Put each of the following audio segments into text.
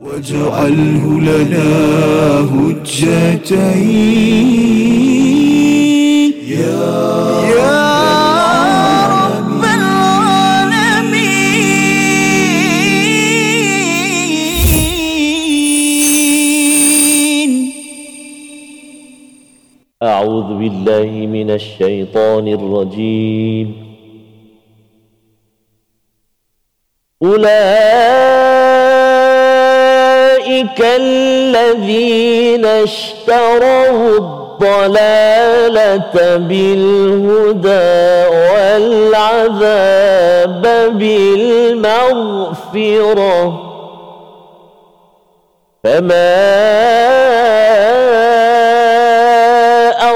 واجعله لنا هجتين يا يا رب العالمين. أعوذ بالله من الشيطان الرجيم. أولئك الذين اشتروا الضلالة بالهدى والعذاب بالمغفرة. فما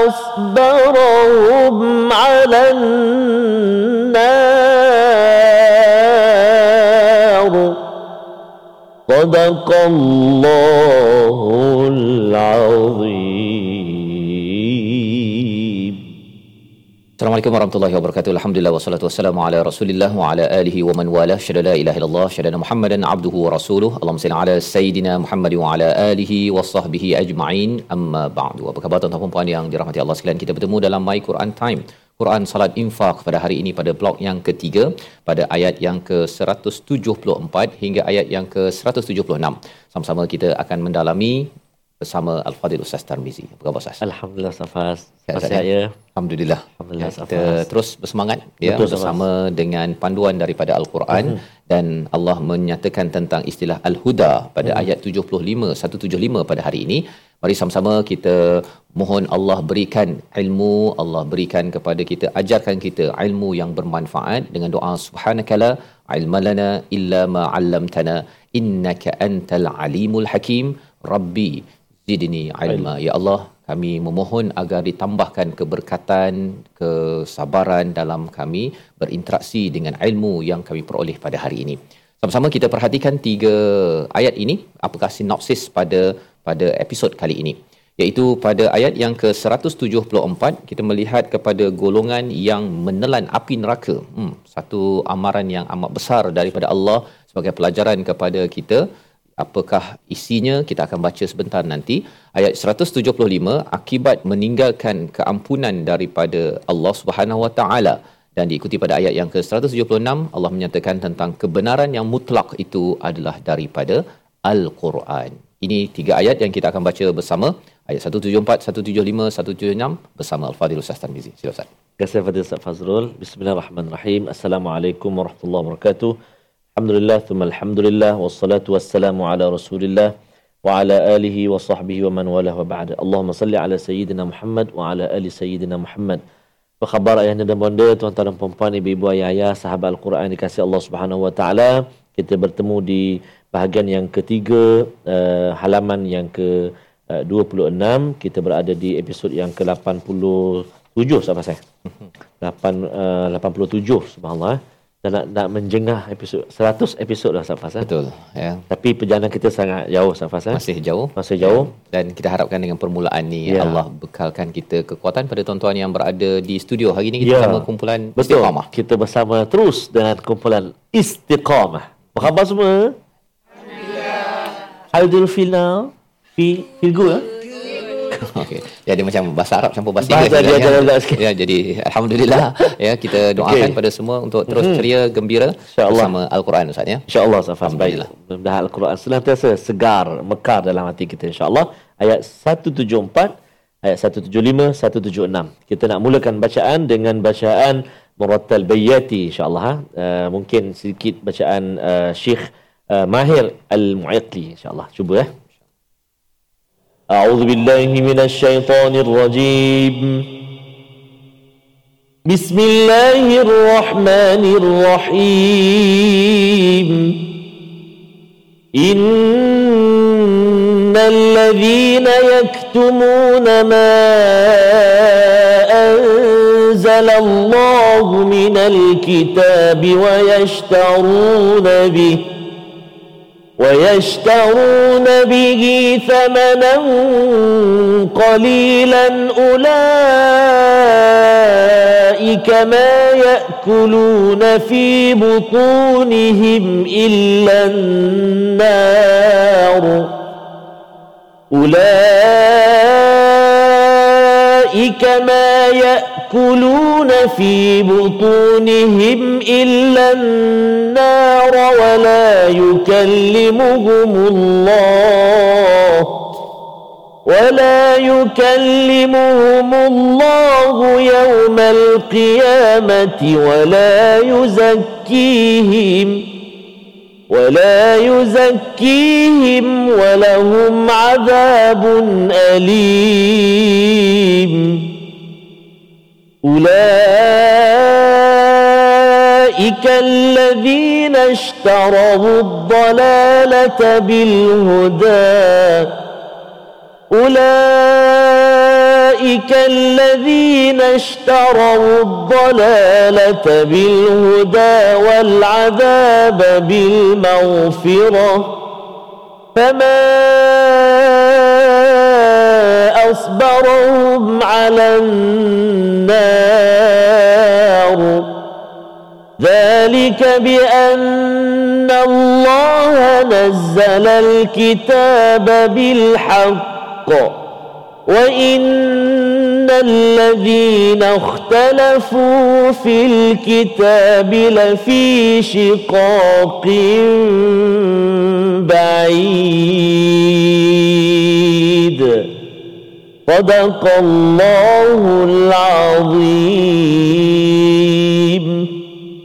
أصبرهم على النار صدق الله العظيم. Assalamualaikum warahmatullahi wabarakatuh. Alhamdulillah wassalatu wassalamu ala Rasulillah wa ala alihi wa man wala. Syada la ilaha illallah, syada Muhammadan abduhu wa rasuluh. Allahumma salli ala sayidina Muhammad wa ala alihi wa sahbihi ajma'in. Amma ba'du. Apa khabar tuan-tuan dan puan yang dirahmati Allah sekalian? Kita bertemu dalam My Quran Time. Quran Salat Infak pada hari ini pada blok yang ketiga pada ayat yang ke-174 hingga ayat yang ke-176. Sama-sama kita akan mendalami bersama Al-Fadhil Ustaz Tarmizi. Apa khabar Ustaz? Alhamdulillah Safas Sihat Ustaz, ya Alhamdulillah. Alhamdulillah, Ya, kita Safas. terus bersemangat ya Betul, bersama dengan panduan daripada Al-Quran Mhm. dan Allah menyatakan tentang istilah Al-Huda pada Mhm. ayat 75 175 pada hari ini. Mari sama-sama kita mohon Allah berikan ilmu, Allah berikan kepada kita ajarkan kita ilmu yang bermanfaat dengan doa subhanakala ilmalana illa ma 'allamtana innaka antal alimul hakim rabbi zidni ilma ya Allah kami memohon agar ditambahkan keberkatan kesabaran dalam kami berinteraksi dengan ilmu yang kami peroleh pada hari ini. Sama-sama kita perhatikan tiga ayat ini apakah sinopsis pada pada episod kali ini. Iaitu pada ayat yang ke-174 kita melihat kepada golongan yang menelan api neraka. Hmm, satu amaran yang amat besar daripada Allah sebagai pelajaran kepada kita apakah isinya? Kita akan baca sebentar nanti. Ayat 175 akibat meninggalkan keampunan daripada Allah Subhanahu Wa Taala. Dan diikuti pada ayat yang ke-176 Allah menyatakan tentang kebenaran yang mutlak itu adalah daripada Al-Quran. Ini tiga ayat yang kita akan baca bersama. Ayat 174, 175, 176 bersama Al-Fadhil Ustaz Tarmizi. Sila Ustaz. Terima kasih Fadil Ustaz Fazrul. Bismillahirrahmanirrahim. Assalamualaikum warahmatullahi wabarakatuh Alhamdulillah Thumma alhamdulillah Wassalatu wassalamu ala rasulillah Wa ala alihi wa sahbihi wa man walah wa ba'da. Allahumma salli ala Sayyidina Muhammad Wa ala ali Sayyidina Muhammad. Apa khabar ayahnya dan bonda Tuan-tuan dan perempuan Ibu-ibu ayah-ayah Sahabat Al-Quran Dikasih Allah subhanahu wa ta'ala. Kita bertemu di bahagian yang ketiga uh, Halaman yang ke uh, 26 Kita berada di episod yang ke-87 Sahabat saya. 8, uh, 87 Subhanallah eh. Dan nak, nak menjengah episod 100 episod dah Safas eh. Betul ya. Tapi perjalanan kita sangat jauh Safas eh. Masih jauh. Masih jauh. Dan kita harapkan dengan permulaan ni Ya. Allah bekalkan kita kekuatan pada tuan-tuan yang berada di studio. Hari ini kita Ya. bersama kumpulan Betul. Istiqamah. Kita bersama terus dengan kumpulan Istiqamah. Apa khabar semua? Feel now? Feel, feel good? Eh? Okey. Jadi macam bahasa Arab campur bahasa Bahasa Inggeris. dia sebenarnya. jalan pula sikit. Ya, jadi alhamdulillah ya kita doakan Okey. pada semua untuk terus Mhm. ceria gembira bersama Al-Quran Ustaz ya. InsyaAllah Safas baik. Alhamdulillah. Mudah-mudahan Al-Quran senantiasa segar, mekar dalam hati kita insyaAllah. Ayat 174, ayat 175, 176. Kita nak mulakan bacaan dengan bacaan Murattal Bayyati insyaAllah. Ha? Uh, mungkin sedikit bacaan uh, Syekh uh, Mahir Al-Mu'iqli insyaAllah. Cuba eh. أعوذ بالله من الشيطان الرجيم. بسم الله الرحمن الرحيم. إن الذين يكتمون ما أنزل الله من الكتاب ويشترون به ويشترون به ثمنا قليلا أولئك ما يأكلون في بطونهم إلا النار. أولئك ما يأكلون في بطونهم إلا النار ولا يكلمهم الله ولا يكلمهم الله يوم القيامة ولا يزكيهم ولا يزكيهم ولهم عذاب أليم أولئك الذين اشتروا الضلالة بالهدى. أولئك الذين اشتروا الضلالة بالهدى والعذاب بالمغفرة. فما أصبرهم على النار. ذلك بأن الله نزل الكتاب بالحق. وإن الذين اختلفوا في الكتاب لفي شقاق بعيد صدق الله العظيم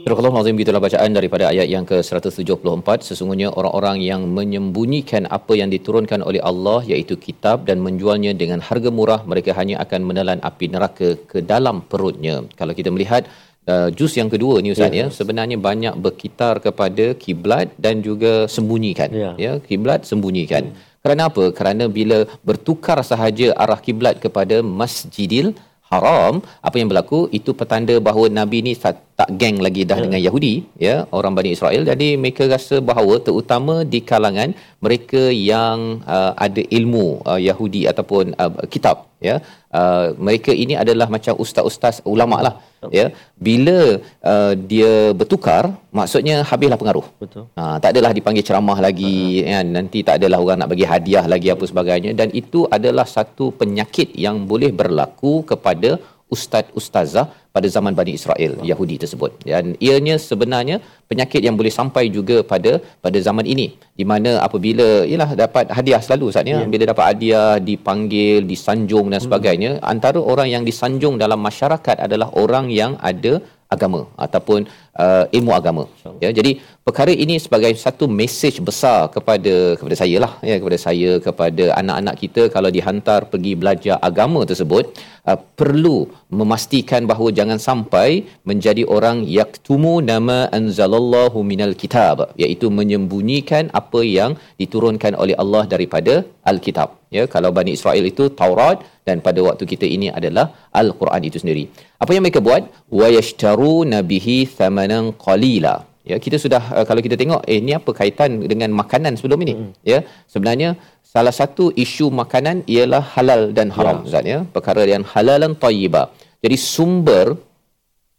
Surah Al-Azim gitulah bacaan daripada ayat yang ke-174 sesungguhnya orang-orang yang menyembunyikan apa yang diturunkan oleh Allah iaitu kitab dan menjualnya dengan harga murah mereka hanya akan menelan api neraka ke dalam perutnya. Kalau kita melihat uh, juz yang kedua ni ustaz ya, ya sebenarnya banyak berkitar kepada kiblat dan juga sembunyikan. Ya, ya kiblat sembunyikan. Hmm. kerana apa? Kerana bila bertukar sahaja arah kiblat kepada Masjidil haram apa yang berlaku? Itu petanda bahawa nabi ni tak, geng lagi dah ya. dengan Yahudi ya orang Bani Israel. Jadi mereka rasa bahawa terutama di kalangan mereka yang uh, ada ilmu uh, Yahudi ataupun uh, kitab ya uh, mereka ini adalah macam ustaz-ustaz ulama lah ya. Bila uh, dia bertukar maksudnya habislah pengaruh. Betul. Ha tak adalah dipanggil ceramah lagi uh-huh. ya nanti tak adalah orang nak bagi hadiah lagi apa sebagainya. Dan itu adalah satu penyakit yang boleh berlaku kepada ustaz ustazah pada zaman Bani Israel oh. Yahudi tersebut dan ianya sebenarnya penyakit yang boleh sampai juga pada pada zaman ini di mana apabila ialah dapat hadiah selalu saatnya yeah. bila dapat hadiah dipanggil disanjung dan hmm. sebagainya hmm. antara orang yang disanjung dalam masyarakat adalah orang yang ada agama ataupun uh, ilmu agama. Ya jadi perkara ini sebagai satu mesej besar kepada kepada saya lah ya kepada saya kepada anak-anak kita kalau dihantar pergi belajar agama tersebut uh, perlu memastikan bahawa jangan sampai menjadi orang yaktumu nama anzalallahu minal kitab iaitu menyembunyikan apa yang diturunkan oleh Allah daripada al-kitab. Ya kalau Bani Israel itu Taurat dan pada waktu kita ini adalah al-Quran itu sendiri. Apa yang mereka buat? Wa yashtaru nabihi thamanan qalila ya kita sudah uh, kalau kita tengok eh ni apa kaitan dengan makanan sebelum ini? Hmm. ya sebenarnya salah satu isu makanan ialah halal dan haram ya. Ya. Perkara yang halalan tayyiba. Jadi sumber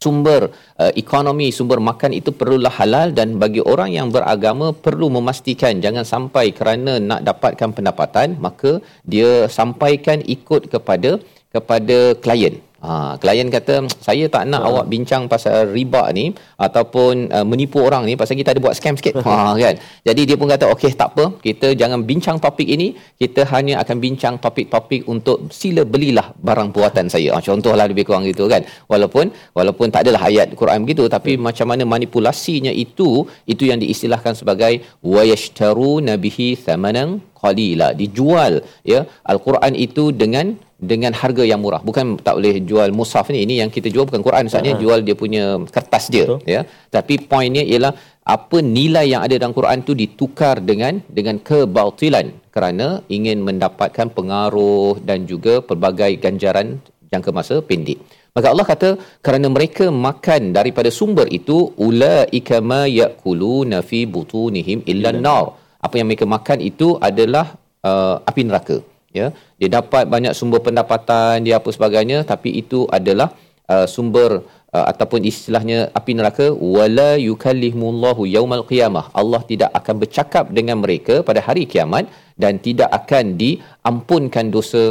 sumber uh, ekonomi sumber makan itu perlulah halal dan bagi orang yang beragama perlu memastikan jangan sampai kerana nak dapatkan pendapatan maka dia sampaikan ikut kepada kepada klien Ha, klien kata saya tak nak ha. awak bincang pasal riba ni ataupun uh, menipu orang ni pasal kita ada buat scam sikit. Ha kan. Jadi dia pun kata okey tak apa, kita jangan bincang topik ini, kita hanya akan bincang topik-topik untuk sila belilah barang buatan saya. Ha, contohlah lebih kurang gitu kan. Walaupun walaupun tak adalah ayat Quran begitu tapi hmm. macam mana manipulasinya itu itu yang diistilahkan sebagai wayashtaru nabihi thamanan qalila dijual ya al-Quran itu dengan dengan harga yang murah. Bukan tak boleh jual mushaf ni. Ini yang kita jual bukan Quran Ustaz uh jual dia punya kertas dia Betul. ya. Tapi poinnya ialah apa nilai yang ada dalam Quran tu ditukar dengan dengan kebautilan kerana ingin mendapatkan pengaruh dan juga pelbagai ganjaran jangka masa pendek. Maka Allah kata kerana mereka makan daripada sumber itu ulaika ma yakuluna fi butunihim illa nar apa yang mereka makan itu adalah uh, api neraka ya. Dia dapat banyak sumber pendapatan dia apa sebagainya tapi itu adalah uh, sumber uh, ataupun istilahnya api neraka wala yukallimullahu yaumal qiyamah. Allah tidak akan bercakap dengan mereka pada hari kiamat dan tidak akan diampunkan dosa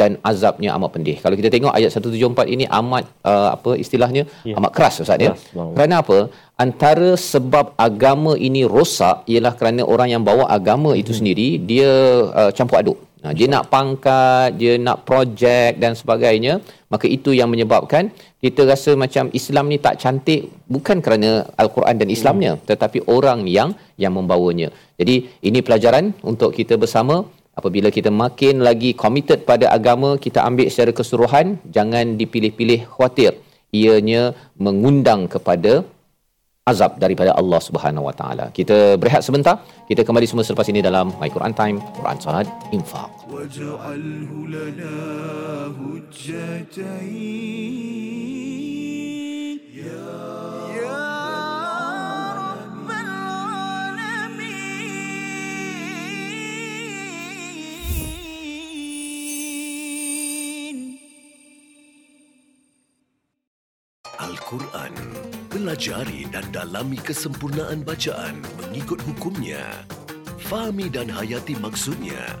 dan azabnya amat pedih. Kalau kita tengok ayat 174 ini amat uh, apa istilahnya ya. amat keras ustaz ya. Kerana apa? Antara sebab agama ini rosak ialah kerana orang yang bawa agama itu hmm. sendiri dia uh, campur aduk. Nah, dia nak pangkat, dia nak projek dan sebagainya, maka itu yang menyebabkan kita rasa macam Islam ni tak cantik bukan kerana al-Quran dan Islamnya, hmm. tetapi orang yang yang membawanya. Jadi ini pelajaran untuk kita bersama apabila kita makin lagi committed pada agama kita ambil secara keseluruhan jangan dipilih-pilih khawatir ianya mengundang kepada azab daripada Allah Subhanahu Wa Taala. Kita berehat sebentar. Kita kembali semua selepas ini dalam My Quran Time, Quran Salat Infaq. Hujjatain ya Al-Quran. Pelajari dan dalami kesempurnaan bacaan mengikut hukumnya. Fahami dan hayati maksudnya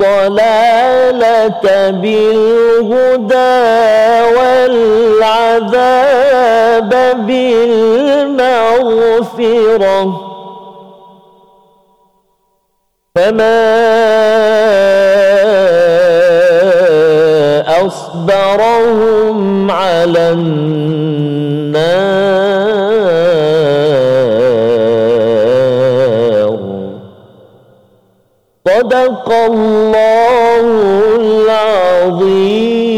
الضلالة بالهدى والعذاب بالمغفرة. فما أصبرهم على النار صدق الله العظيم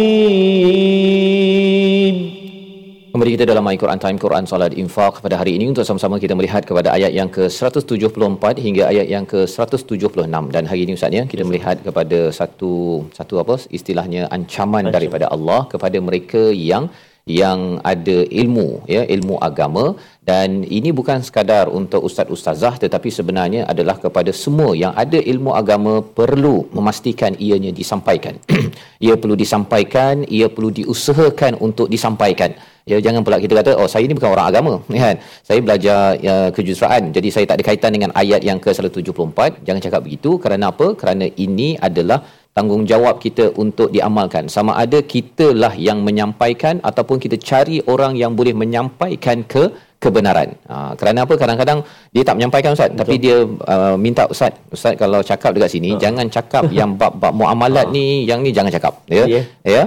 Kembali kita dalam My Quran Time, Quran Salat Infaq pada hari ini untuk sama-sama kita melihat kepada ayat yang ke-174 hingga ayat yang ke-176 dan hari ini Ustaz ya, kita melihat kepada satu satu apa istilahnya ancaman Ancaman. daripada Allah kepada mereka yang yang ada ilmu ya ilmu agama. Dan ini bukan sekadar untuk ustaz ustazah tetapi sebenarnya adalah kepada semua yang ada ilmu agama perlu memastikan ianya disampaikan. Ia perlu disampaikan ia perlu diusahakan untuk disampaikan. Ya jangan pula kita kata oh saya ini bukan orang agama. Kan? Saya belajar ya, kejuruteraan jadi saya tak ada kaitan dengan ayat yang ke-174 jangan cakap begitu. Kerana apa? Kerana ini adalah tanggungjawab kita untuk diamalkan sama ada kitalah yang menyampaikan ataupun kita cari orang yang boleh menyampaikan ke kebenaran. Ha, kerana apa? Kadang-kadang dia tak menyampaikan ustaz Betul. tapi dia uh, minta ustaz, ustaz kalau cakap dekat sini ha. jangan cakap yang bab-bab muamalat ha. ni, yang ni jangan cakap ya. Yeah. Ya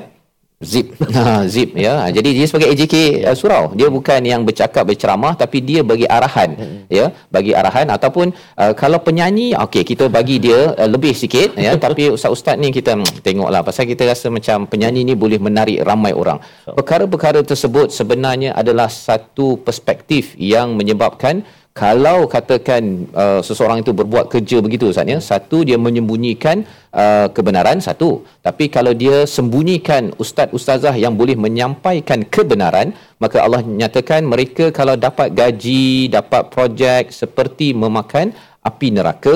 zip. Ha, zip ya. Ha, jadi dia sebagai AJK uh, surau. Dia bukan yang bercakap berceramah tapi dia bagi arahan hmm. ya. Bagi arahan ataupun uh, kalau penyanyi okey kita bagi dia uh, lebih sikit ya. Tapi ustaz-ustaz ni kita hmm, tengoklah pasal kita rasa macam penyanyi ni boleh menarik ramai orang. Perkara-perkara tersebut sebenarnya adalah satu perspektif yang menyebabkan kalau katakan uh, seseorang itu berbuat kerja begitu Ustaz ya satu dia menyembunyikan uh, kebenaran satu. Tapi kalau dia sembunyikan ustaz ustazah yang boleh menyampaikan kebenaran maka Allah nyatakan mereka kalau dapat gaji dapat projek seperti memakan api neraka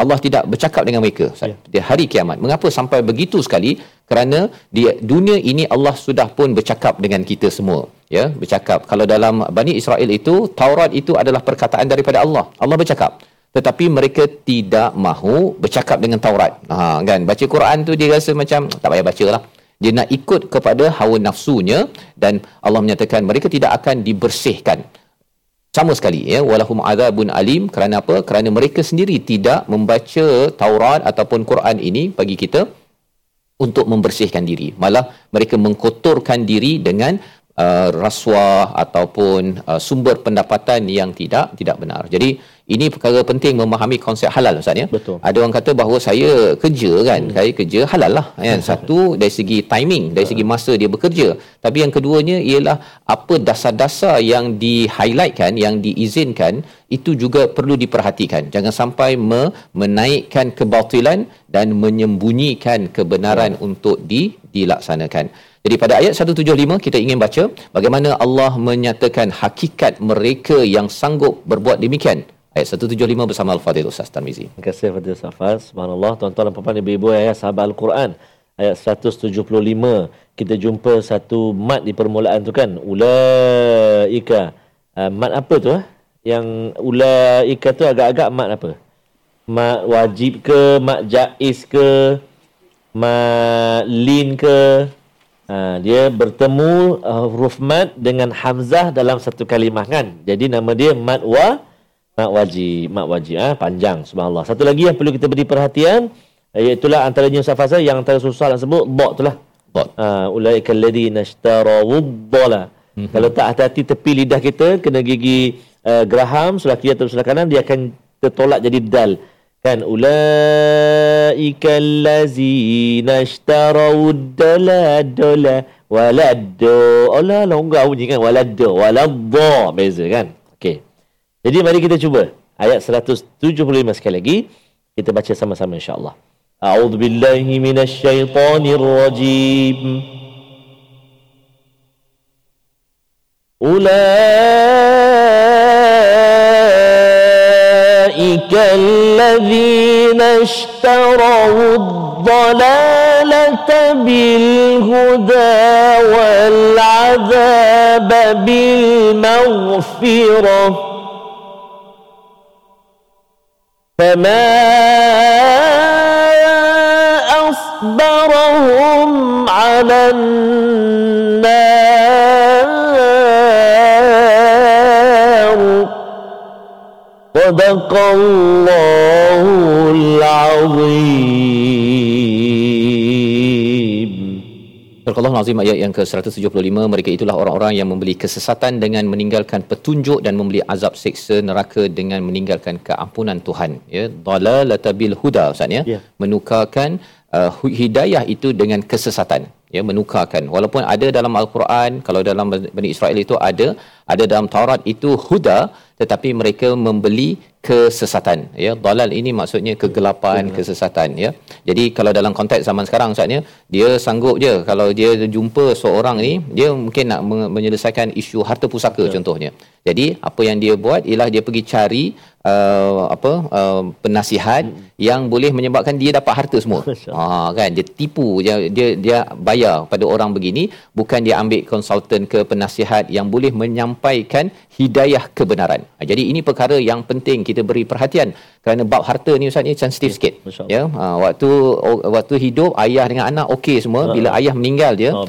Allah tidak bercakap dengan mereka ya. di hari kiamat. Mengapa sampai begitu sekali? Kerana di dunia ini Allah sudah pun bercakap dengan kita semua. Ya, bercakap. Kalau dalam Bani Israel itu, Taurat itu adalah perkataan daripada Allah. Allah bercakap. Tetapi mereka tidak mahu bercakap dengan Taurat. Ha, kan? Baca Quran tu dia rasa macam, tak payah baca lah. Dia nak ikut kepada hawa nafsunya dan Allah menyatakan mereka tidak akan dibersihkan sama sekali ya. Walahum adzabun alim. Kerana apa? Kerana mereka sendiri tidak membaca Taurat ataupun Quran ini bagi kita untuk membersihkan diri. Malah mereka mengkotorkan diri dengan uh, rasuah ataupun uh, sumber pendapatan yang tidak tidak benar. Jadi ini perkara penting memahami konsep halal Ustaz ya. Betul. Ada orang kata bahawa saya kerja kan, hmm. saya kerja halal lah kan. Satu dari segi timing, dari segi masa dia bekerja. Tapi yang keduanya ialah apa dasar-dasar yang di-highlightkan, yang diizinkan itu juga perlu diperhatikan. Jangan sampai me- menaikkan kebatilan dan menyembunyikan kebenaran ya. untuk di- dilaksanakan. Jadi pada ayat 175 kita ingin baca bagaimana Allah menyatakan hakikat mereka yang sanggup berbuat demikian. Ayat 175 bersama Al-Fadhil Ustaz Tarmizi. Terima kasih Fadil Safaz. Subhanallah. Tuan-tuan dan puan-puan ibu-ibu ayat sahabat Al-Quran. Ayat 175. Kita jumpa satu mat di permulaan tu kan. Ulaika. Uh, mat apa tu? Eh? Yang ulaika tu agak-agak mat apa? Mat wajib ke? Mat jaiz ke? Mat lin ke? Uh, dia bertemu uh, huruf mat dengan hamzah dalam satu kalimah kan. Jadi nama dia mat wa mak wajib, mak wajib ah ha? panjang subhanallah. Satu lagi yang perlu kita beri perhatian iaitu antaranya Ustaz Fazal yang antara susah nak sebut dot tu lah. Dot. Ha ulaika alladhina ishtarawu dhala. Mm-hmm. Kalau tak hati-hati tepi lidah kita kena gigi uh, geraham sebelah kiri atau sebelah kanan dia akan tertolak jadi dal. Kan ulaika allazina ishtarawu dhala dhala walad. Allah longgar bunyi kan walad walad beza kan. Okey. Jadi mari kita cuba ayat 175 sekali lagi kita baca sama-sama insya-Allah. A'udzu billahi minasyaitonir rajim. أولئك الذين اشتروا الضلالة بالهدى والعذاب بالمغفرة فما أصبرهم على النار صدق الله العظيم Surah Al-Azim ayat yang ke-175 mereka itulah orang-orang yang membeli kesesatan dengan meninggalkan petunjuk dan membeli azab seksa neraka dengan meninggalkan keampunan Tuhan. Ya dalalata bil huda ustaz ya. Yeah. menukarkan uh, hidayah itu dengan kesesatan ya menukarkan. Walaupun ada dalam al-Quran kalau dalam Bani Israel itu ada ada dalam Taurat itu huda tetapi mereka membeli kesesatan ya. Dalal ini maksudnya kegelapan hmm. kesesatan ya. Jadi kalau dalam konteks zaman sekarang maksudnya dia sanggup je. Kalau dia jumpa seorang ni dia mungkin nak menyelesaikan isu harta pusaka ya. contohnya. Jadi apa yang dia buat ialah dia pergi cari uh, apa uh, penasihat hmm. yang boleh menyebabkan dia dapat harta semua. Ha kan dia tipu dia dia dia bayar pada orang begini bukan dia ambil konsultan ke penasihat yang boleh menyampaikan hidayah kebenaran. Ha, jadi ini perkara yang penting kita beri perhatian kerana bab harta ni ustaz ni sensitif ya, sikit. Ya. Ha, waktu waktu hidup ayah dengan anak okey semua ha. bila ayah meninggal dia oh,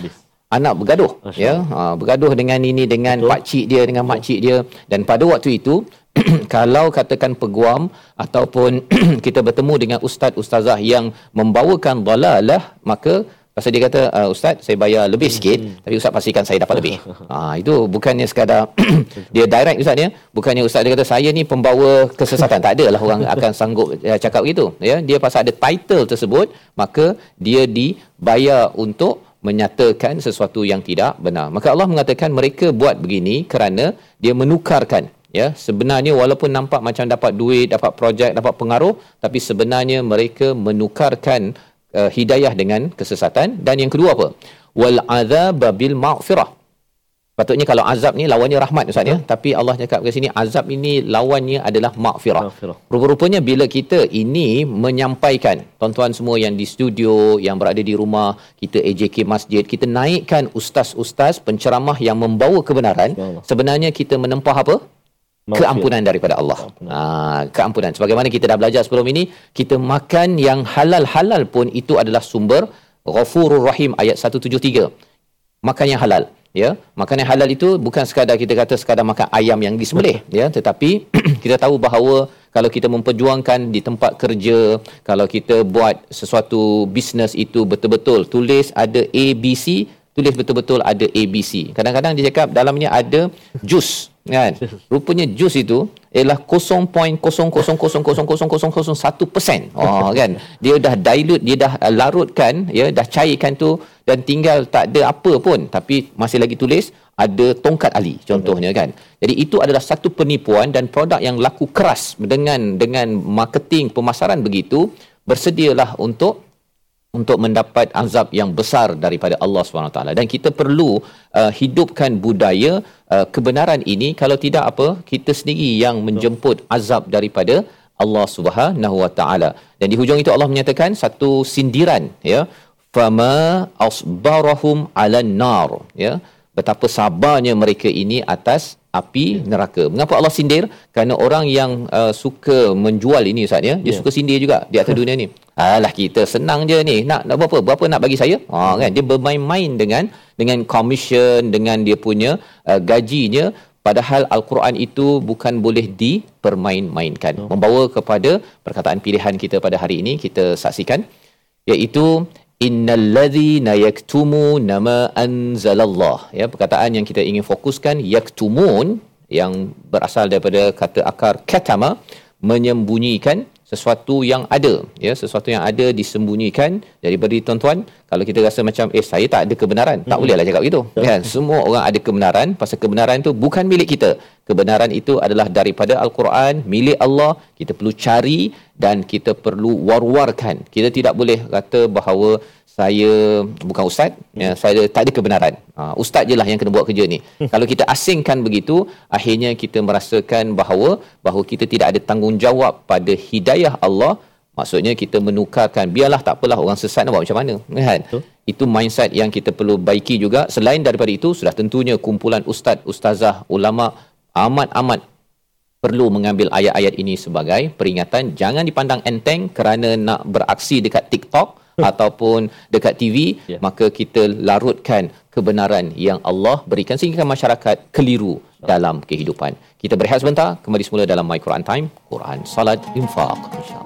anak bergaduh Masya ya ha, bergaduh dengan ini dengan pak cik dia dengan mak cik dia dan pada waktu itu kalau katakan peguam ataupun kita bertemu dengan ustaz ustazah yang membawakan dalalah maka pasal dia kata uh, ustaz saya bayar lebih sikit hmm. tapi ustaz pastikan saya dapat lebih. ha itu bukannya sekadar dia direct ustaz ya. Bukannya ustaz dia kata saya ni pembawa kesesatan. tak adalah orang akan sanggup ya, cakap begitu ya. Dia pasal ada title tersebut maka dia dibayar untuk menyatakan sesuatu yang tidak benar. Maka Allah mengatakan mereka buat begini kerana dia menukarkan ya sebenarnya walaupun nampak macam dapat duit dapat projek dapat pengaruh tapi sebenarnya mereka menukarkan uh, hidayah dengan kesesatan dan yang kedua apa wal azab bil maghfirah Patutnya kalau azab ni lawannya rahmat Ustaz ya. Tapi Allah cakap ke sini azab ini lawannya adalah maghfirah. Rupa-rupanya bila kita ini menyampaikan tuan-tuan semua yang di studio, yang berada di rumah, kita AJK Masjid, kita naikkan ustaz-ustaz penceramah yang membawa kebenaran, sebenarnya kita menempah apa? Keampunan daripada Allah. Ha, keampunan. Sebagaimana kita dah belajar sebelum ini, kita makan yang halal-halal pun itu adalah sumber Ghafurur Rahim ayat 173. Makan yang halal. Ya, makan yang halal itu bukan sekadar kita kata sekadar makan ayam yang disembelih, ya, tetapi kita tahu bahawa kalau kita memperjuangkan di tempat kerja, kalau kita buat sesuatu bisnes itu betul-betul tulis ada ABC, tulis betul-betul ada ABC. Kadang-kadang dia cakap dalamnya ada jus kan? Rupanya jus itu ialah 0.0000001% oh kan? Dia dah dilute dia dah uh, larutkan ya dah cairkan tu dan tinggal tak ada apa pun. Tapi masih lagi tulis ada tongkat ali contohnya kan? Jadi itu adalah satu penipuan dan produk yang laku keras dengan dengan marketing pemasaran begitu bersedialah untuk untuk mendapat azab yang besar daripada Allah SWT dan kita perlu uh, hidupkan budaya uh, kebenaran ini. Kalau tidak apa kita sendiri yang menjemput azab daripada Allah Subhanahu Wa Taala. Dan di hujung itu Allah menyatakan satu sindiran ya. Fama asbarahum ala nar ya. Betapa sabarnya mereka ini atas api neraka. Mengapa Allah sindir? Kerana orang yang uh, suka menjual ini Ustaz ya, dia Ya. suka sindir juga di atas dunia ni. Alah kita senang je ni. Nak, nak berapa? Berapa nak bagi saya? Ha kan dia bermain-main dengan dengan commission, dengan dia punya uh, gajinya padahal al-Quran itu bukan boleh dipermain-mainkan. Membawa kepada perkataan pilihan kita pada hari ini kita saksikan iaitu innallazina yaktumuna ma anzalallah. Ya perkataan yang kita ingin fokuskan yaktumun yang berasal daripada kata akar katama menyembunyikan sesuatu yang ada. Ya sesuatu yang ada disembunyikan jadi beri tuan-tuan. Kalau kita rasa macam eh saya tak ada kebenaran tak bolehlah cakap begitu. Kan? Semua orang ada kebenaran. Pasal kebenaran itu bukan milik kita kebenaran itu adalah daripada al-Quran milik Allah kita perlu cari dan kita perlu war-warkan. Kita tidak boleh kata bahawa saya bukan ustaz ya saya tak ada kebenaran. Ha, ustaz je lah yang kena buat kerja ni. Kalau kita asingkan begitu akhirnya kita merasakan bahawa bahawa kita tidak ada tanggungjawab pada hidayah Allah. Maksudnya kita menukarkan biarlah tak apalah orang sesat nak buat macam mana kan? Betul. itu mindset yang kita perlu baiki juga. Selain daripada itu sudah tentunya kumpulan ustaz ustazah ulama amat-amat perlu mengambil ayat-ayat ini sebagai peringatan jangan dipandang enteng kerana nak beraksi dekat TikTok ataupun dekat TV Ya. maka kita larutkan kebenaran yang Allah berikan sehingga masyarakat keliru dalam kehidupan. Kita berehat sebentar, kembali semula dalam My Quran Time, Quran Salat Infaq insya-Allah.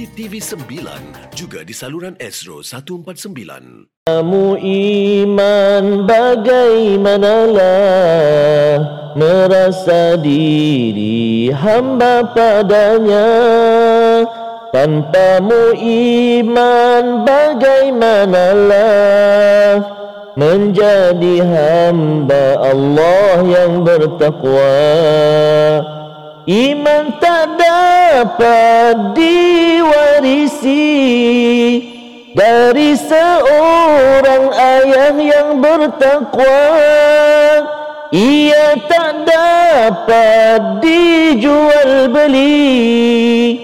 di TV9 juga di saluran Astro 149. Kamu iman bagaimanalah merasa diri hamba padanya. Tanpamu iman bagaimanalah menjadi hamba Allah yang bertakwa Iman tak dapat diwarisi dari seorang ayah yang bertakwa. Ia tak dapat dijual beli.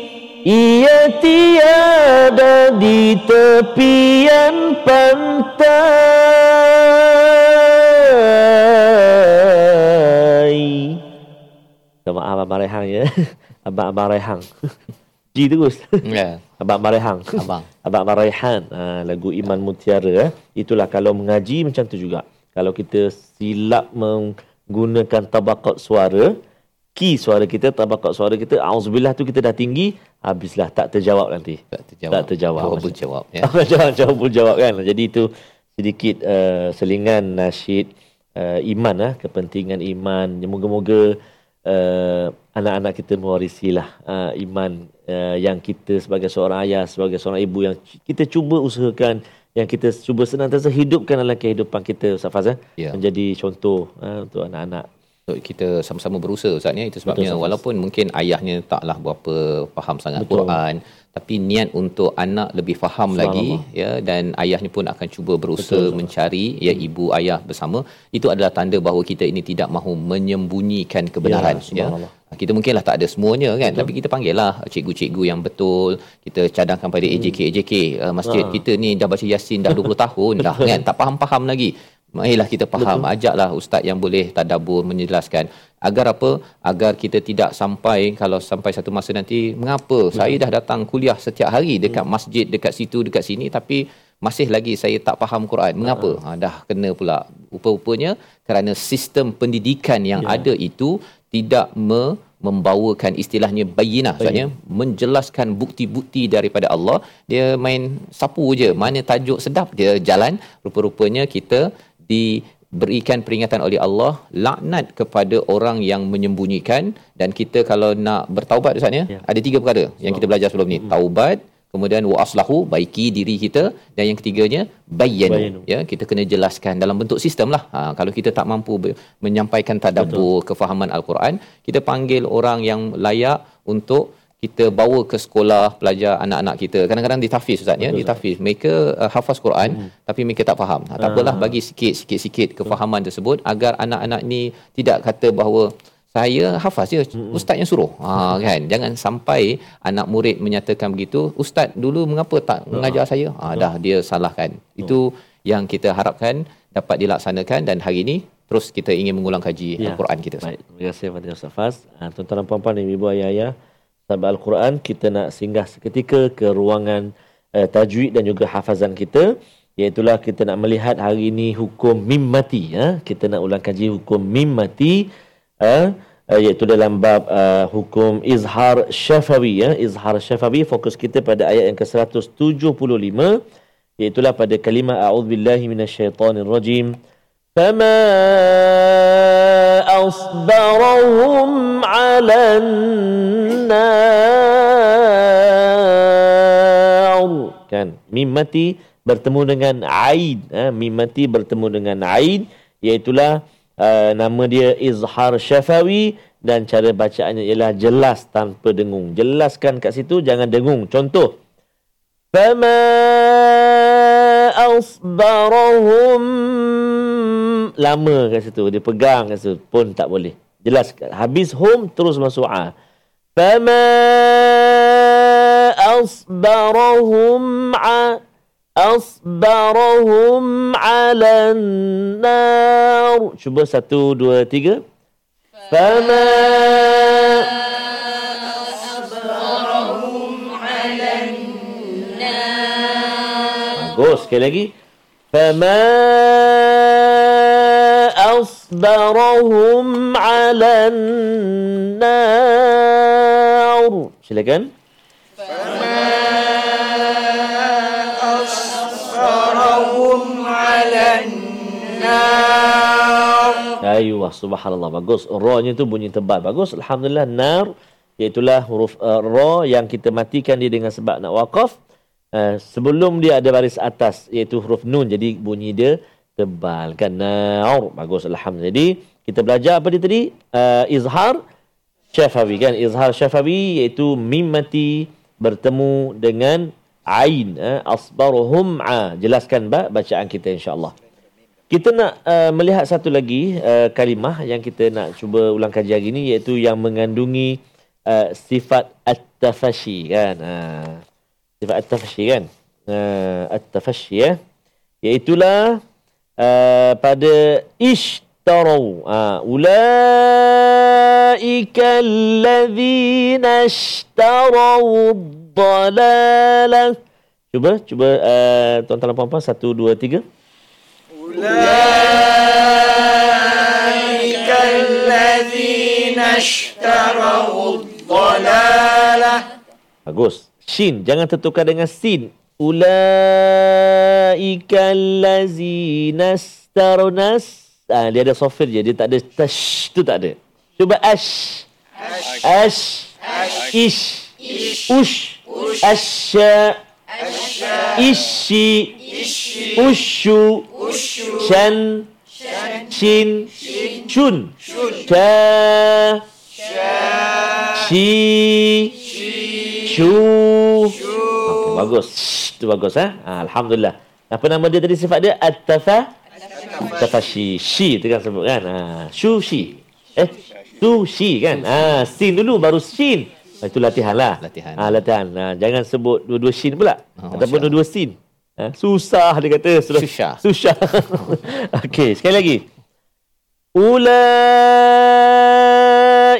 Ia tiada di tepian pantai Sama Abang Rehang ya. Abang Abang Rehang. G terus. Ya, Abang Abang Rehang. abang. Abang Abang Raihan. Ha, lagu Iman Mutiara. eh. Itulah kalau mengaji macam tu juga. Kalau kita silap menggunakan tabakat suara, key suara kita, tabakat suara kita, auzubillah tu kita dah tinggi, habislah tak terjawab nanti. Tak terjawab. Tak terjawab. Jawab jawab ya. Jawab jawab jawab kan. Jadi itu sedikit uh, selingan nasyid uh, iman lah, kepentingan iman. Moga-moga uh, anak-anak kita mewarisilah uh, iman uh, yang kita sebagai seorang ayah, sebagai seorang ibu yang kita cuba usahakan yang kita cuba senantiasa hidupkan dalam kehidupan kita Ustaz Faz eh? Ya. menjadi contoh uh, untuk anak-anak untuk kita sama-sama berusaha Ustaz ya itu sebabnya Ustaz. walaupun mungkin ayahnya taklah berapa faham sangat Betul. Quran tapi niat untuk anak lebih faham lagi ya dan ayahnya pun akan cuba berusaha Betul, mencari ya ibu ayah bersama. Itu adalah tanda bahawa kita ini tidak mahu menyembunyikan kebenaran Ya, ya, subhanallah. kita mungkinlah tak ada semuanya kan? Tapi kita panggil lah cikgu-cikgu yang betul kita cadangkan pada AJK AJK uh, masjid Ha. kita ni dah baca yasin dah 20 tahun dah kan? Tak faham-faham lagi. Marilah kita faham Betul. ajaklah ustaz yang boleh tadabbur menjelaskan agar apa? Agar kita tidak sampai kalau sampai satu masa nanti mengapa? Hmm. saya dah datang kuliah setiap hari dekat hmm. masjid dekat situ dekat sini tapi masih lagi saya tak faham Quran. Mengapa? Ha, dah kena pula. Rupa-rupanya kerana sistem pendidikan yang Ya. ada itu tidak me membawakan istilahnya bayinah. Maksudnya menjelaskan bukti-bukti daripada Allah. Dia main sapu je. Mana tajuk sedap dia jalan. Rupa-rupanya kita diberikan peringatan oleh Allah laknat kepada orang yang menyembunyikan. Dan kita kalau nak bertaubat Ustaz ya Ya. ada tiga perkara yang kita belajar sebelum ni. Taubat kemudian wa aslahu baiki diri kita dan yang ketiganya bayyanu. Ya kita kena jelaskan dalam bentuk sistem lah. Ha, kalau kita tak mampu menyampaikan tadabbur kefahaman al-Quran kita panggil orang yang layak untuk kita bawa ke sekolah pelajar anak-anak kita. Kadang-kadang ditafis ustaz ya? Ditafis. Mereka uh, hafaz Quran hmm. tapi mereka tak faham. Ha, tak apalah bagi sikit sikit-sikit kefahaman tersebut agar anak-anak ni tidak kata bahawa saya hafaz je ustaz yang suruh. Ha kan? Jangan sampai anak murid menyatakan begitu ustaz dulu mengapa tak mengajar saya? Ha dah dia salahkan. Itu yang kita harapkan dapat dilaksanakan dan hari ini terus kita ingin mengulang kaji Ya. al-Quran kita. Baik, terima kasih Fadil Ustaz Faz. Tuan-tuan dan puan-puan dan ibu ayah-ayah, Sambil Al-Quran, kita nak singgah seketika ke ruangan uh, tajwid dan juga hafazan kita. Iaitulah kita nak melihat hari ini hukum mim mati. Ya? Kita nak ulang kaji hukum mim mati. Uh, iaitu dalam bab uh, hukum izhar syafawi. Ya? Izhar syafawi, fokus kita pada ayat yang ke-175. Iaitulah pada kalimah A'udzubillahiminasyaitanirrojim. Fama أصبرهم على النار kan mim mati bertemu dengan ain ha? mim mati bertemu dengan ain iaitulah uh, nama dia izhar syafawi dan cara bacaannya ialah jelas tanpa dengung jelaskan kat situ jangan dengung contoh فما أصبرهم lama kat situ dia pegang kat situ pun tak boleh. Jelas habis hum terus masuk a. Fama asbarahum asbarahum ala nar cuba satu dua tiga. Fama bagus sekali lagi. Fama asbarahum ala nar silakan Ayuh, subhanallah. Bagus. Ra-nya tu bunyi tebal. Bagus. Alhamdulillah. Nar. Iaitulah huruf uh, ra yang kita matikan dia dengan sebab nak wakaf. Uh, sebelum dia ada baris atas. Iaitu huruf nun. Jadi bunyi dia tebal. Kan? Nar. Bagus. Alhamdulillah. Jadi kita belajar apa dia tadi? Uh, izhar syafawi. Kan? Izhar syafawi iaitu mim mati bertemu dengan ain. Uh, asbaruhum a. Jelaskan ba, bacaan kita insyaAllah. Kita nak uh, melihat satu lagi uh, kalimah yang kita nak cuba ulang kaji hari ini iaitu yang mengandungi uh, sifat at-tafashi kan. Uh, sifat at-tafashi kan. Uh, at-tafashi ya. Iaitulah uh, pada ishtaraw uh, ulaika alladhina ishtaraw dalala cuba cuba uh, tuan-tuan dan puan-puan 1 2 3 أولئك الذين اشتروا الضلالة bagus. Shin jangan tertukar dengan sin. Ulaika allazina staronas. Ah, dia ada sofir je. Dia tak ada tash. Tu tak ada. Cuba ash. Ash. Ish. Ush. Asya. Ishi. Ushu. Shan. Shin. Shun. Sha. Shi. Shu. Okey, bagus. Tu bagus eh. Ha, Alhamdulillah. Apa nama dia tadi sifat dia? At-tafa. Tafashi. Shi tu kan sebut kan. Ha, shu shi. Eh, tu shi kan. Ha, sin dulu baru shin. Ha, itu latihan lah. Latihan. Ha, latihan. Ha, jangan sebut dua-dua shin pula. Oh, Ataupun dua-dua sin. Ha, susah dia kata. Sudah, Susah. Susah. Okey, sekali lagi.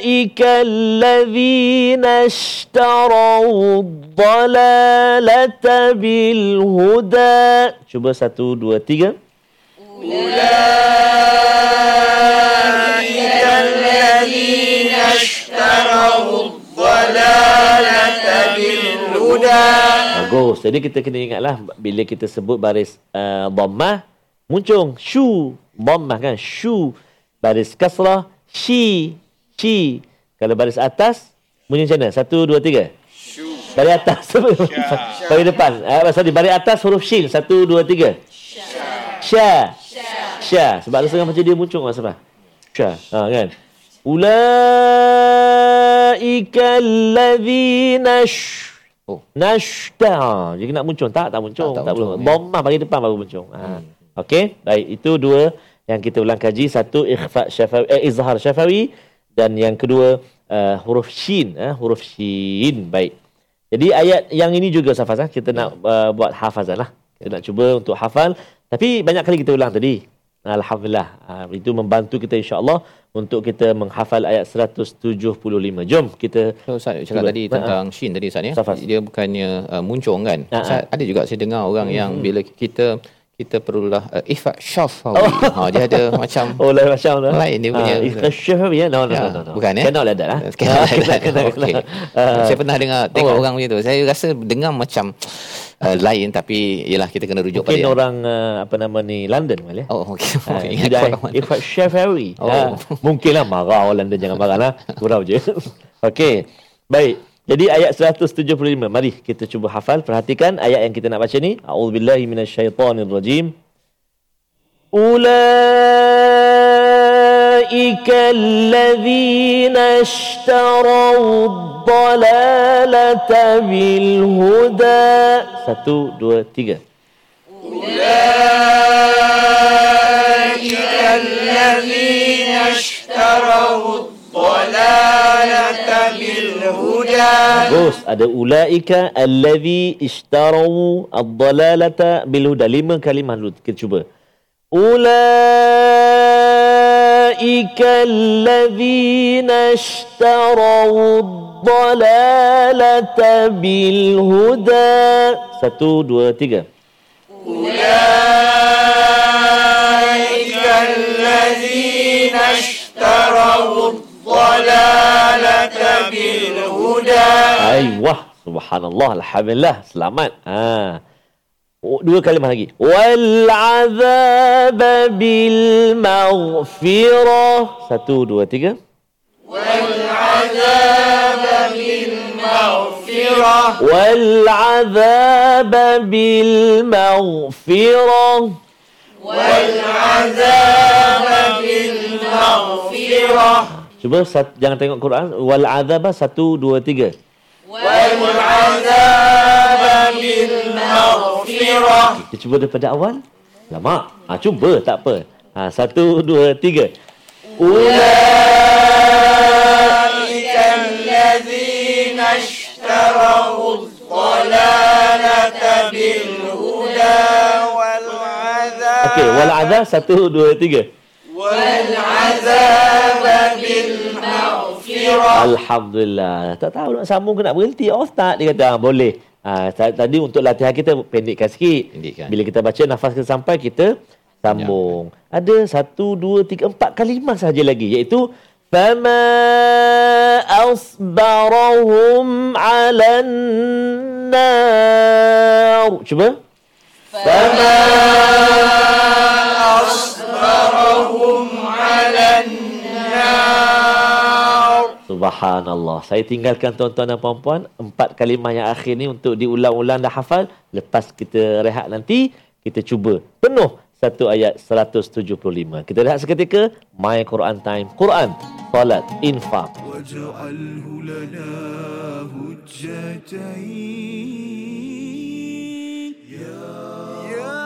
أولئك الذين اشتروا الضلالة بالهدى Cuba satu, dua, tiga. الذين اشتروا الضلالة بالهدى Bagus. Jadi kita kena ingatlah bila kita sebut baris uh, dhammah muncung shu dhammah kan shu baris kasrah shi shi kalau baris atas bunyi macam mana? Satu, dua, tiga. Baris atas. baris depan. Uh, sorry, baris atas huruf shin. Satu, dua, tiga. Sya. Sya. Sebab rasa macam dia muncung Mas Safah. Sya. Ha, kan? Ulaika allazina sh Oh. Nashta. Jadi nak muncul tak? Tak muncul. Tak, Tak, tak belum. muncul, ya. Bommah bagi depan baru muncul. Ha. Okey. Baik. Itu dua yang kita ulang kaji. Satu ikhfa syafawi, eh, izhar syafawi. Dan yang kedua uh, huruf shin. Eh, huruf shin. Baik. Jadi ayat yang ini juga Safaz. Eh? Kita nak uh, buat hafazan lah. Kita nak cuba untuk hafal. Tapi banyak kali kita ulang tadi. Alhamdulillah. Uh, itu membantu kita insyaAllah untuk kita menghafal ayat 175. Jom kita So, Ustaz cakap Cuba. tadi Ha, tentang Shin tadi Ustaz ya. Safas. Dia bukannya uh, muncung kan. Ha, ha. Ustaz, ada juga saya dengar orang yang Hmm. bila kita kita perlulah uh, ifat syafawi. Ha dia ada macam Oh, lain macam tu. Lain dia punya. Ah, ikhlas syafawi ya? No, no, Ya, no, no, no. bukan, eh? Cannot like that. ah. Kena Ah, kena kena, kena. Ah. Saya pernah dengar tengok Oh. orang macam tu. Saya rasa dengar macam uh, lain tapi yalah kita kena rujuk Mungkin pada orang uh, apa nama ni London ya. Oh okey. Ah, orang mana. Ikhlas syafawi. Oh. Ah, Mungkinlah marah orang London jangan marah lah. Gurau je. Okey. Baik. Jadi ayat 175. Mari kita cuba hafal. Perhatikan ayat yang kita nak baca ni. A'udzubillahi minasyaitonirrajim. أولئك الذين اشتروا الضلالة بالهدى ستو دو تيجا أولئك الذين ayat. Ada ulaika allazi ishtarau ad-dalalata bil huda. Lima kalimah dulu kita cuba. Ulaika allazi ishtarau ad-dalalata bil huda. Satu, dua, tiga. Ulaika allazi ishtarau ad-dalalata ضلالك بالهدى أيوه سبحان الله Alhamdulillah selamat ha. Dua kalimah lagi Wal'azab bil maghfirah Satu, dua, tiga Wal'azab bil maghfirah Wal'azab bil maghfirah bil بالمغفرة Cuba sat, jangan tengok Quran. Wal azaba satu dua tiga. Wal azaba bil maghfirah. Kita cuba daripada awal. Lama. Ha, cuba tak apa. Ha, satu dua tiga. Ulaika allazina ashtarau dhalalata bil huda wal azab. Okey, wal azab 1 2 3. والعذاب بالمغفرة Alhamdulillah. Tak tahu nak sambung ke nak berhenti. Oh tak. Dia kata ah, boleh. Ah, ta- tadi untuk latihan kita pendekkan sikit. Pendekkan. Bila kita baca nafas kita sampai kita sambung. Ada satu, dua, tiga, empat kalimah sahaja lagi. Iaitu فَمَا أَصْبَرَهُمْ عَلَى النَّارِ Cuba. فما أصبرهم على النار Subhanallah. Saya tinggalkan tuan-tuan dan puan-puan empat kalimah yang akhir ni untuk diulang-ulang dah hafal. Lepas kita rehat nanti, kita cuba penuh satu ayat 175. Kita lihat seketika My Quran Time. Quran, salat, infak. واجعله لنا هجتين يا رب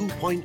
2.0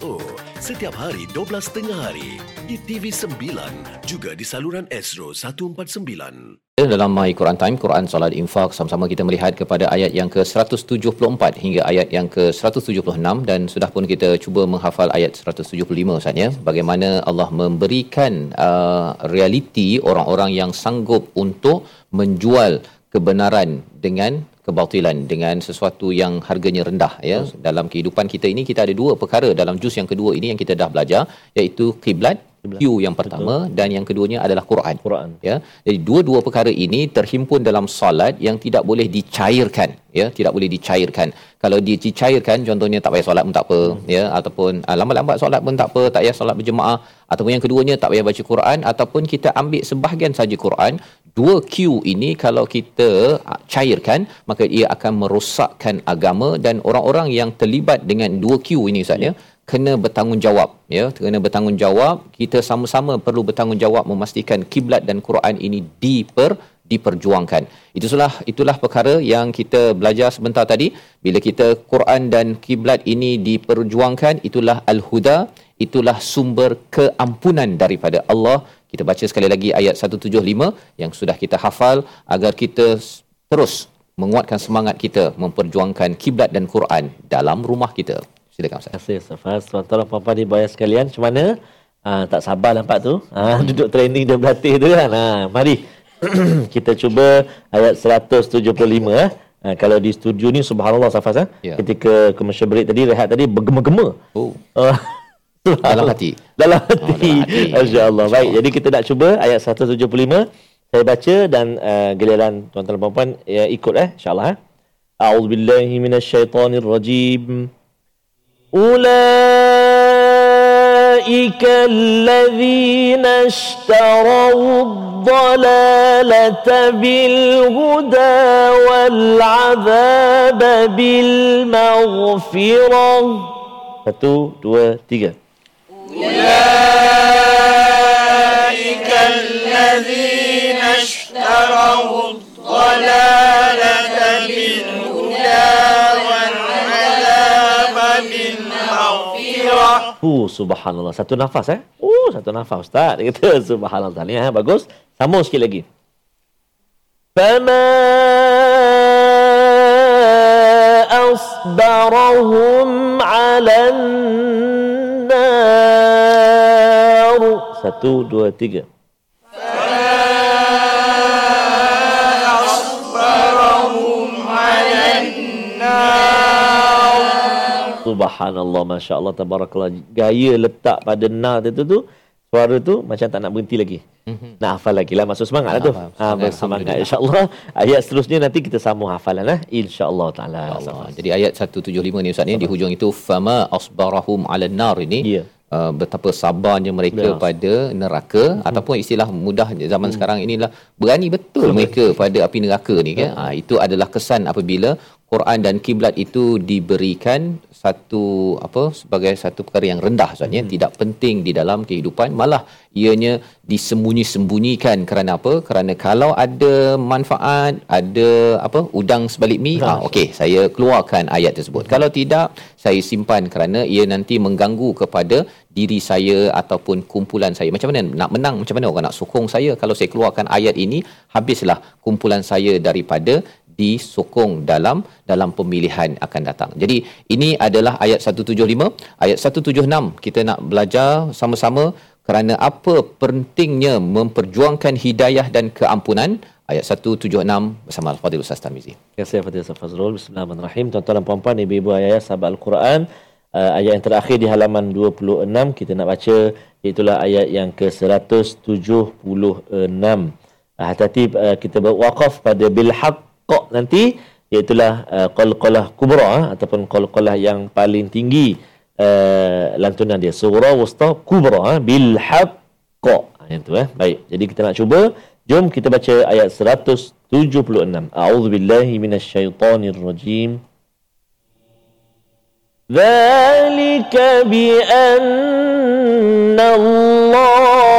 setiap hari 12.30 hari di TV9 juga di saluran Astro 149. Dalam My Quran Time, Quran Salat Infak, sama-sama kita melihat kepada ayat yang ke-174 hingga ayat yang ke-176 dan sudah pun kita cuba menghafal ayat 175 Ustaz ya. Bagaimana Allah memberikan uh, realiti orang-orang yang sanggup untuk menjual kebenaran dengan kebatilan dengan sesuatu yang harganya rendah ya hmm. dalam kehidupan kita ini kita ada dua perkara dalam juz yang kedua ini yang kita dah belajar iaitu kiblat Q yang pertama Betul. dan yang keduanya adalah Quran. Quran. Ya. Jadi dua-dua perkara ini terhimpun dalam solat yang tidak boleh dicairkan, ya, tidak boleh dicairkan. Kalau dicairkan contohnya tak payah solat pun tak apa, hmm. ya, ataupun uh, lambat-lambat solat pun tak apa, tak payah solat berjemaah ataupun yang keduanya tak payah baca Quran ataupun kita ambil sebahagian saja Quran, dua Q ini kalau kita uh, cairkan maka ia akan merosakkan agama dan orang-orang yang terlibat dengan dua Q ini Ustaz ya, ya kena bertanggungjawab ya. Kena bertanggungjawab. Kita sama-sama perlu bertanggungjawab memastikan kiblat dan Quran ini diper diperjuangkan. Itulah itulah perkara yang kita belajar sebentar tadi. Bila kita Quran dan kiblat ini diperjuangkan itulah al-huda itulah sumber keampunan daripada Allah. Kita baca sekali lagi ayat 175 yang sudah kita hafal agar kita terus menguatkan semangat kita memperjuangkan kiblat dan Quran dalam rumah kita Silakan Ustaz. Terima kasih Ustaz Faz. Tuan-tuan puan-puan dibayar sekalian. Macam mana? Ha, tak sabar nampak tu. Ha, duduk training dan berlatih tu kan. Ha, mari kita cuba ayat 175. Eh. Ha, kalau di studio ni subhanallah Safaz eh. Ya. Ketika commercial break tadi rehat tadi bergema-gema. Oh. Uh, dalam hati. Dalam hati. Oh, Masya-Allah. Baik, jadi kita nak cuba ayat 175. Saya baca dan uh, giliran tuan-tuan puan-puan ya, ikut eh insya-Allah eh. A'udzubillahi minasyaitonirrajim. أولئك الذين اشتروا الضلالة بالهدى والعذاب بالمغفرة Satu, dua, tiga. أولئك الذين اشتروا الضلالة بالهدى Allah. Uh, subhanallah. Satu nafas eh. Uh, satu nafas ustaz. Dia kata subhanallah. Tahniah eh. Bagus. Sambung sikit lagi. Fama asbarahum alan satu, dua, tiga. Subhanallah, Masya Allah, Tabarakallah. Gaya letak pada na itu tu, suara tu macam tak nak berhenti lagi. Mm-hmm. Nak hafal lagi lah. Masuk semangat lah tu. Ha, bersemangat. InsyaAllah. Ayat seterusnya nanti kita sambung hafalan lah. InsyaAllah ta'ala. Allah. Jadi ayat 175 ni Ustaz ni, di hujung itu, Fama asbarahum ala nar ini. Yeah. Uh, betapa sabarnya mereka ya. pada neraka hmm. ataupun istilah mudah zaman hmm. sekarang inilah berani betul mereka pada api neraka ni kan ha, itu adalah kesan apabila Quran dan kiblat itu diberikan satu apa sebagai satu perkara yang rendah sebenarnya hmm. tidak penting di dalam kehidupan. Malah ianya disembunyi-sembunyikan. Kerana apa? Kerana kalau ada manfaat ada apa udang sebalik mi ah okey saya keluarkan ayat tersebut. Hmm. kalau tidak saya simpan kerana ia nanti mengganggu kepada diri saya ataupun kumpulan saya. Macam mana nak menang? Macam mana orang nak sokong saya? Kalau saya keluarkan ayat ini habislah kumpulan saya daripada disokong dalam dalam pemilihan akan datang. Jadi ini adalah ayat 175, ayat 176 kita nak belajar sama-sama kerana apa pentingnya memperjuangkan hidayah dan keampunan ayat 176 bersama Al-Fadhil Ustaz Tarmizi. Terima kasih Fatih Ustaz Fazrul. Bismillahirrahmanirrahim. Tuan-tuan dan puan-puan, ibu-ibu ayah sahabat Al-Quran. Uh, ayat yang terakhir di halaman 26 kita nak baca itulah ayat yang ke-176. Uh, hati-hati uh, kita berwakaf pada bil haqq nanti iaitulah uh, qalqalah kubra uh, ataupun qalqalah yang paling tinggi uh, lantunan dia. Surah wusta kubra uh, bil haqq. Uh, yang tu eh. Baik. Jadi kita nak cuba Jom kita baca ayat 176. A'udzubillahi minasyaitonirrajim. ذلك بأن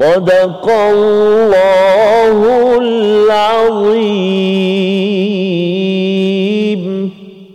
صدق الله العظيم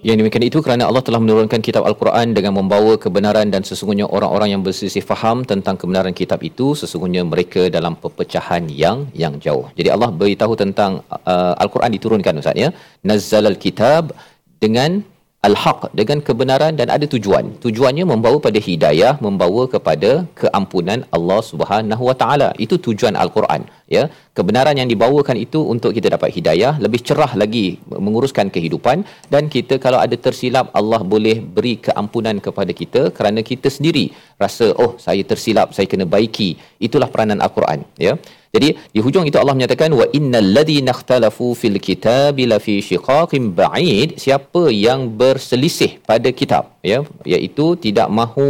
Yang demikian itu kerana Allah telah menurunkan kitab Al-Quran dengan membawa kebenaran dan sesungguhnya orang-orang yang berselisih faham tentang kebenaran kitab itu sesungguhnya mereka dalam perpecahan yang yang jauh. Jadi Allah beritahu tentang uh, Al-Quran diturunkan Ustaz ya. Nazzalal kitab dengan al-haq dengan kebenaran dan ada tujuan. Tujuannya membawa pada hidayah, membawa kepada keampunan Allah Subhanahu Wa Taala. Itu tujuan Al-Quran, ya. Kebenaran yang dibawakan itu untuk kita dapat hidayah, lebih cerah lagi menguruskan kehidupan dan kita kalau ada tersilap Allah boleh beri keampunan kepada kita kerana kita sendiri rasa oh saya tersilap, saya kena baiki. Itulah peranan Al-Quran, ya. Jadi di hujung itu Allah menyatakan wa innal ladzina ikhtalafu fil kitabi lafi shiqaqin ba'id. Siapa yang berselisih pada kitab ya iaitu tidak mahu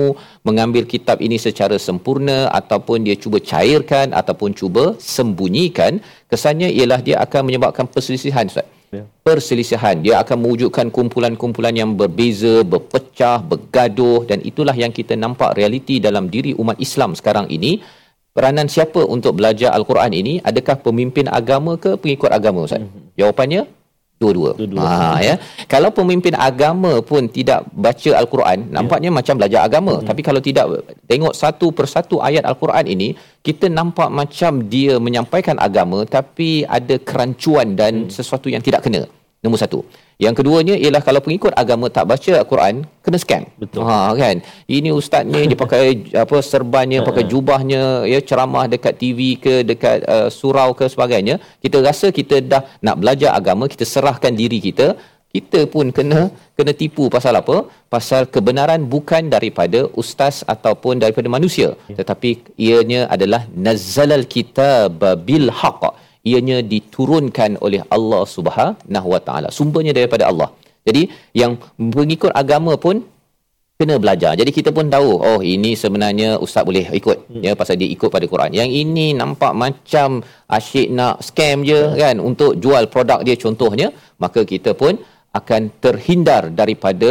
mengambil kitab ini secara sempurna ataupun dia cuba cairkan ataupun cuba sembunyikan kesannya ialah dia akan menyebabkan perselisihan Ustaz. Ya. perselisihan. Dia akan mewujudkan kumpulan-kumpulan yang berbeza berpecah bergaduh dan itulah yang kita nampak realiti dalam diri umat Islam sekarang ini peranan siapa untuk belajar al-Quran ini? Adakah pemimpin agama ke pengikut agama ustaz? Jawapannya dua-dua. Dua-dua. ha ya. Kalau pemimpin agama pun tidak baca al-Quran nampaknya macam belajar agama. Tapi kalau tidak tengok satu persatu ayat al-Quran ini kita nampak macam dia menyampaikan agama tapi ada kerancuan dan sesuatu yang tidak kena. Nombor satu. Yang keduanya ialah kalau pengikut agama tak baca Al-Quran, kena scam. Betul. Ha kan. Ini ustaznya dia pakai apa serbannya, pakai jubahnya, ya ceramah dekat TV ke, dekat uh, surau ke sebagainya. Kita rasa kita dah nak belajar agama, kita serahkan diri kita, kita pun kena kena tipu pasal apa? Pasal kebenaran bukan daripada ustaz ataupun daripada manusia, tetapi ianya adalah nazzalal kitab bil haqq ianya diturunkan oleh Allah Subhanahu Wa Taala. Sumbernya daripada Allah. Jadi yang pengikut agama pun kena belajar. Jadi kita pun tahu, oh ini sebenarnya ustaz boleh ikut hmm. ya pasal dia ikut pada Quran. Yang ini nampak macam asyik nak scam je hmm. kan untuk jual produk dia contohnya, maka kita pun akan terhindar daripada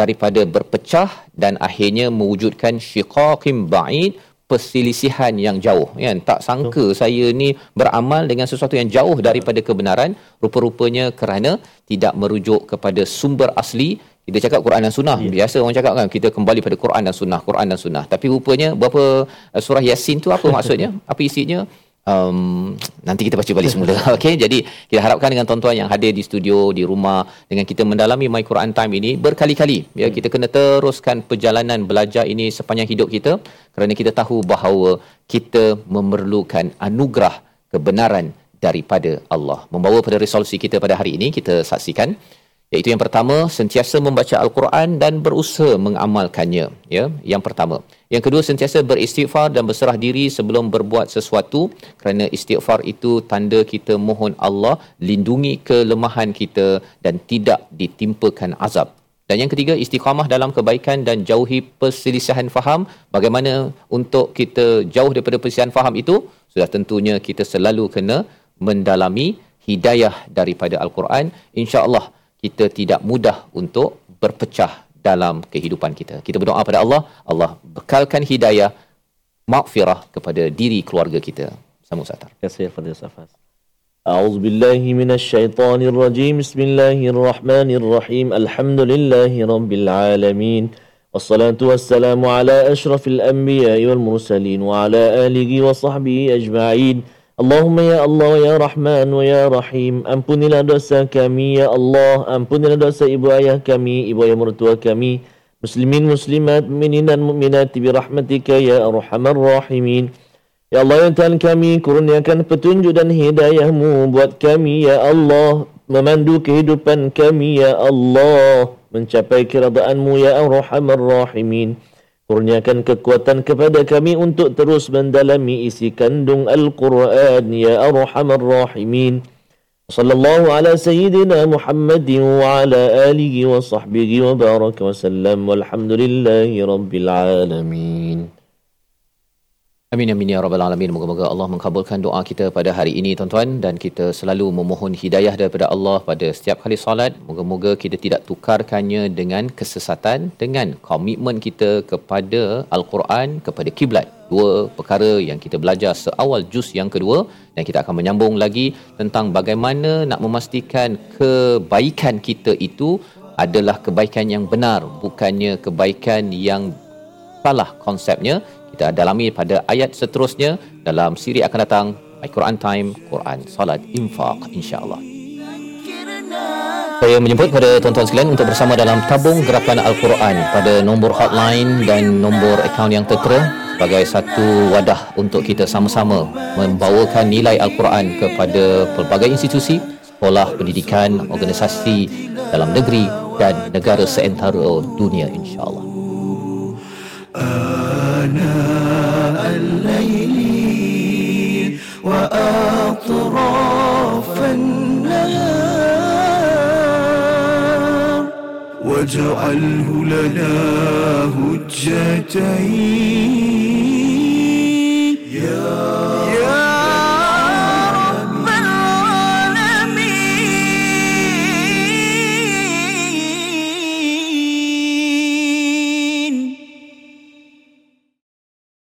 daripada berpecah dan akhirnya mewujudkan syiqaqim ba'id perselisihan yang jauh kan tak sangka Betul. saya ni beramal dengan sesuatu yang jauh daripada kebenaran rupa-rupanya kerana tidak merujuk kepada sumber asli kita cakap Quran dan Sunnah. Ya. Biasa orang cakap kan kita kembali pada Quran dan Sunnah, Quran dan Sunnah. Tapi rupanya berapa uh, surah Yasin tu apa maksudnya? apa isinya? Um, nanti kita baca balik semula. Okey, jadi kita harapkan dengan tuan-tuan yang hadir di studio, di rumah dengan kita mendalami My Quran Time ini berkali-kali. Ya, kita kena teruskan perjalanan belajar ini sepanjang hidup kita kerana kita tahu bahawa kita memerlukan anugerah kebenaran daripada Allah. Membawa pada resolusi kita pada hari ini kita saksikan iaitu yang pertama sentiasa membaca al-Quran dan berusaha mengamalkannya ya yang pertama yang kedua sentiasa beristighfar dan berserah diri sebelum berbuat sesuatu kerana istighfar itu tanda kita mohon Allah lindungi kelemahan kita dan tidak ditimpakan azab. Dan yang ketiga istiqamah dalam kebaikan dan jauhi perselisihan faham. Bagaimana untuk kita jauh daripada perselisihan faham itu? Sudah tentunya kita selalu kena mendalami hidayah daripada al-Quran. insya-Allah kita tidak mudah untuk berpecah dalam kehidupan kita. Kita berdoa pada Allah, Allah bekalkan hidayah, maghfirah kepada diri keluarga kita. Sama Ustaz. Terima kasih Fadil Safas. أعوذ بالله من الشيطان الرجيم بسم الله الرحمن الرحيم الحمد لله رب العالمين والصلاة والسلام على أشرف الأنبياء والمرسلين وعلى آله وصحبه أجمعين Allahumma ya Allah ya Rahman wa ya Rahim. Ampunilah dosa kami ya Allah. Ampunilah dosa ibu ayah kami Ibu ayah mertua kami. Muslimin muslimat Muminin dan mu'minat Bi rahmatika ya Arhamar Rahimin. Ya Allah ya Tuhan kami Kurniakan petunjuk dan hidayahmu Buat kami ya Allah. Memandu kehidupan kami ya Allah. Mencapai keradaanmu ya Arhamar Rahimin. Kurniakan kekuatan kepada kami untuk terus mendalami isi kandung Al-Quran ya Arhamar Rahimin. Sayyidina Muhammadin wa ala alihi wa sahbihi wa baraka wa sallam walhamdulillahi rabbil alamin. Amin amin ya rabbal alamin. Moga-moga Allah mengabulkan doa kita pada hari ini tuan-tuan dan kita selalu memohon hidayah daripada Allah pada setiap kali solat. Moga-moga kita tidak tukarkannya dengan kesesatan dengan komitmen kita kepada al-Quran, kepada kiblat. Dua perkara yang kita belajar seawal juz yang kedua dan kita akan menyambung lagi tentang bagaimana nak memastikan kebaikan kita itu adalah kebaikan yang benar bukannya kebaikan yang salah konsepnya kita dalami pada ayat seterusnya dalam siri akan datang My Quran Time Quran Salat Infaq insya-Allah. Saya menjemput kepada tuan-tuan sekalian untuk bersama dalam tabung gerakan Al-Quran pada nombor hotline dan nombor akaun yang tertera sebagai satu wadah untuk kita sama-sama membawakan nilai Al-Quran kepada pelbagai institusi, sekolah pendidikan, organisasi dalam negeri dan negara seantero dunia insya-Allah. آناء الليل وأطراف النهار. واجعله لنا هجتين. يا